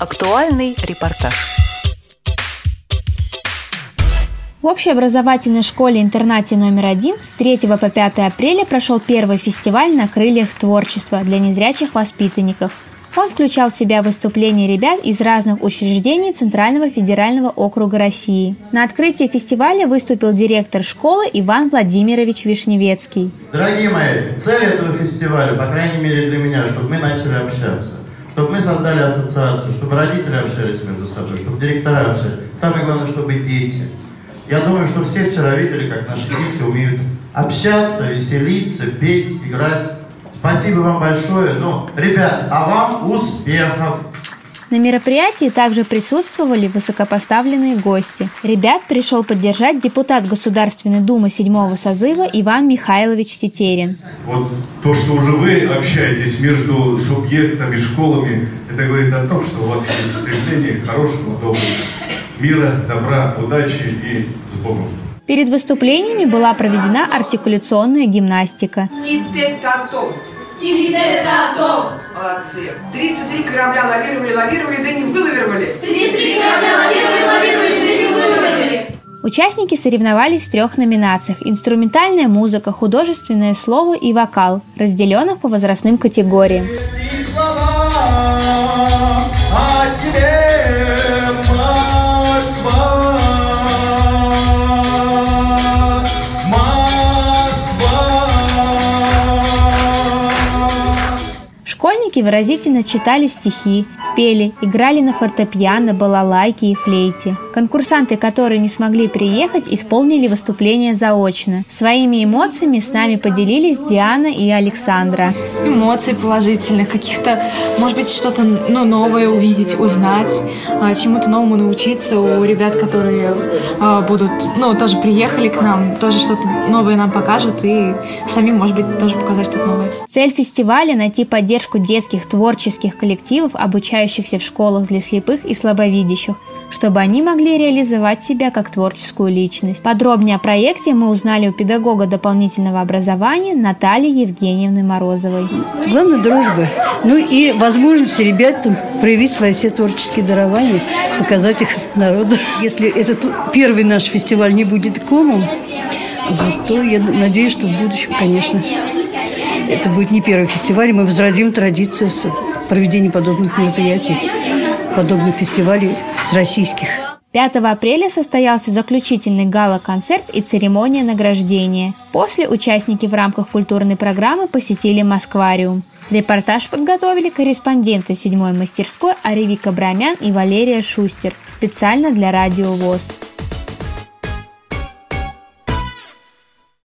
Актуальный репортаж. В общеобразовательной школе-интернате номер один с 3 по 5 апреля прошел первый фестиваль на крыльях творчества для незрячих воспитанников. Он включал в себя выступления ребят из разных учреждений Центрального федерального округа России. На открытии фестиваля выступил директор школы Иван Владимирович Вишневецкий. Дорогие мои, цель этого фестиваля, по крайней мере для меня, чтобы мы начали общаться чтобы мы создали ассоциацию, чтобы родители общались между собой, чтобы директора общались. Самое главное, чтобы дети. Я думаю, что все вчера видели, как наши дети умеют общаться, веселиться, петь, играть. Спасибо вам большое. Ну, ребят, а вам успехов! На мероприятии также присутствовали высокопоставленные гости. Ребят пришел поддержать депутат Государственной Думы седьмого созыва Иван Михайлович Тетерин. Вот то, что уже вы общаетесь между субъектами, школами, это говорит о том, что у вас есть стремление хорошего, доброго мира, добра, удачи и с Богом. Перед выступлениями была проведена артикуляционная гимнастика. Молодцы. 33 корабля лавировали, лавировали, да не вылавировали. 33 корабля лавировали, лавировали, да не вылавировали. Участники соревновались в трех номинациях – инструментальная музыка, художественное слово и вокал, разделенных по возрастным категориям. Школьники выразительно читали стихи, пели, играли на фортепиано, балалайке и флейте. Конкурсанты, которые не смогли приехать, исполнили выступление заочно. Своими эмоциями с нами поделились Диана и Александра. Эмоции положительные, каких-то, может быть, что-то ну, новое увидеть, узнать, а, чему-то новому научиться у ребят, которые а, будут, ну, тоже приехали к нам, тоже что-то новое нам покажут и самим, может быть, тоже показать что-то новое. Цель фестиваля – найти поддержку детских творческих коллективов, обучающих обучающихся в школах для слепых и слабовидящих, чтобы они могли реализовать себя как творческую личность. Подробнее о проекте мы узнали у педагога дополнительного образования Натальи Евгеньевны Морозовой. Главное – дружба. Ну и возможность ребятам проявить свои все творческие дарования, показать их народу. Если этот первый наш фестиваль не будет комом, то я надеюсь, что в будущем, конечно, это будет не первый фестиваль, мы возродим традицию проведения подобных мероприятий, подобных фестивалей с российских. 5 апреля состоялся заключительный гала-концерт и церемония награждения. После участники в рамках культурной программы посетили Москвариум. Репортаж подготовили корреспонденты седьмой мастерской Аревика Брамян и Валерия Шустер специально для Радио ВОЗ.